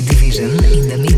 Division in the mix.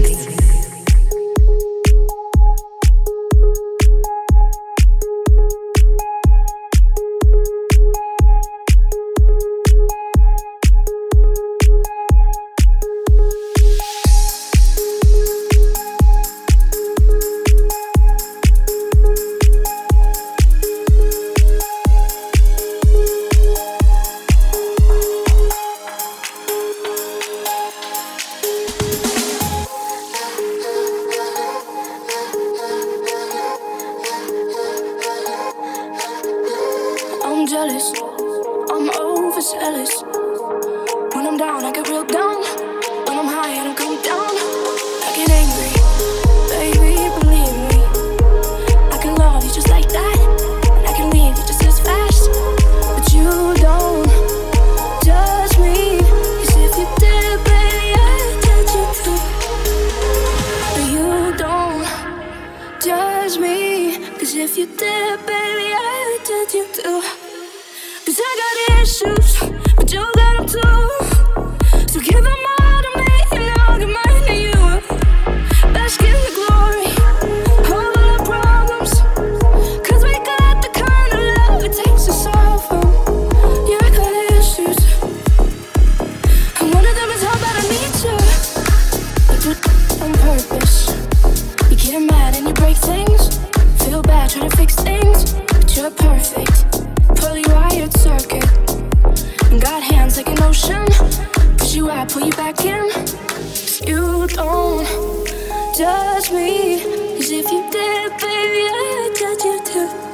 touch me. Cause if you did, baby, I had touch you too.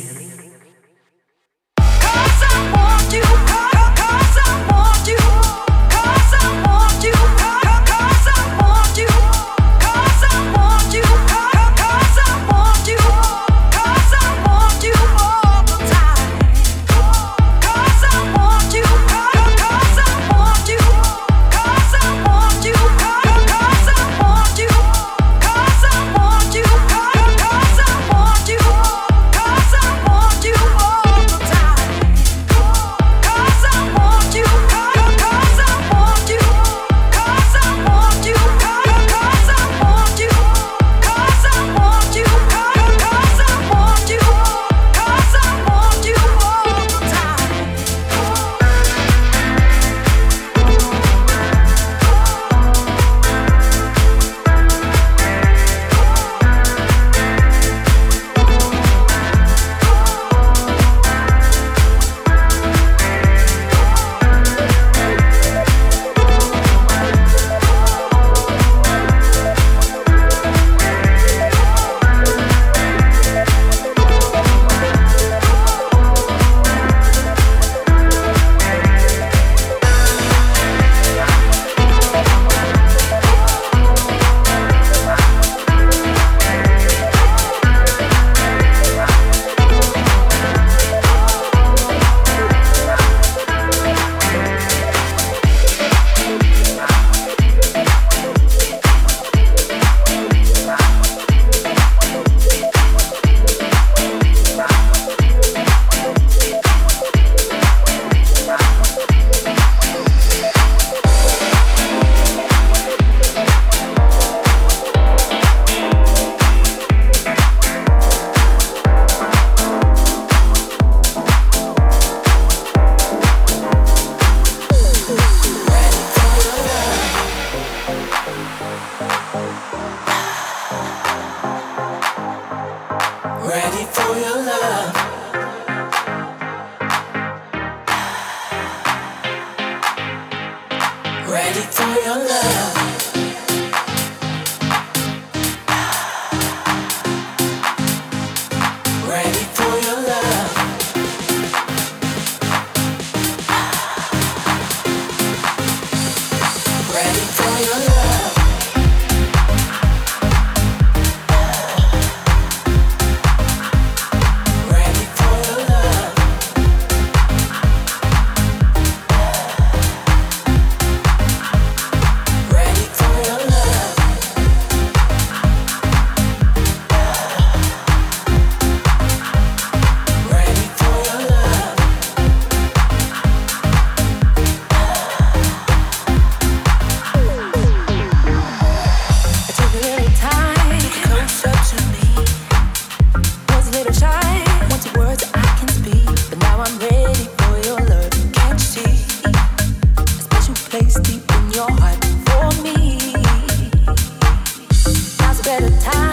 Special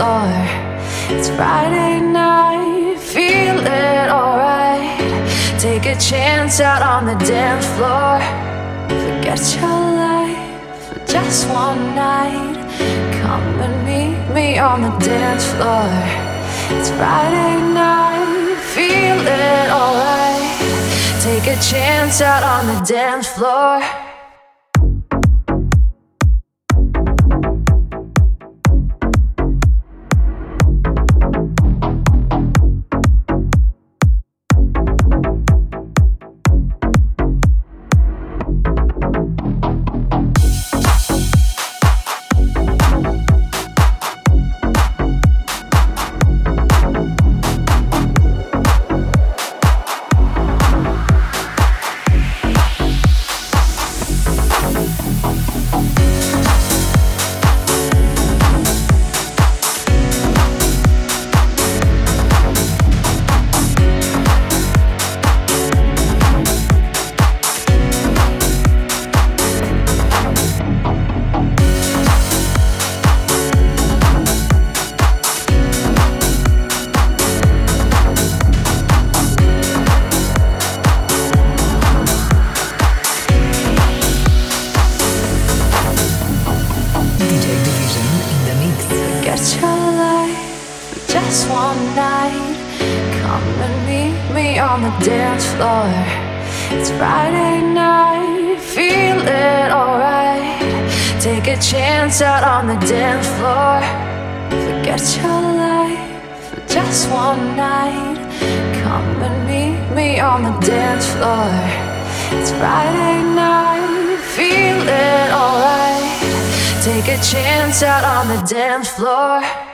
floor. It's Friday night, feeling alright. Take a chance out on the dance floor. Forget your life for just one night. Come and meet me on the dance floor. It's Friday night, feeling alright. Take a chance out on the dance floor. Division in the mix. Get your life, just one night. Come and meet me on the dance floor. It's Friday night, feel it alright. Take a chance out on the dance floor. Forget your life for just one night. Come and meet me on the dance floor. It's Friday night, feel it alright. Take a chance out on the dance floor.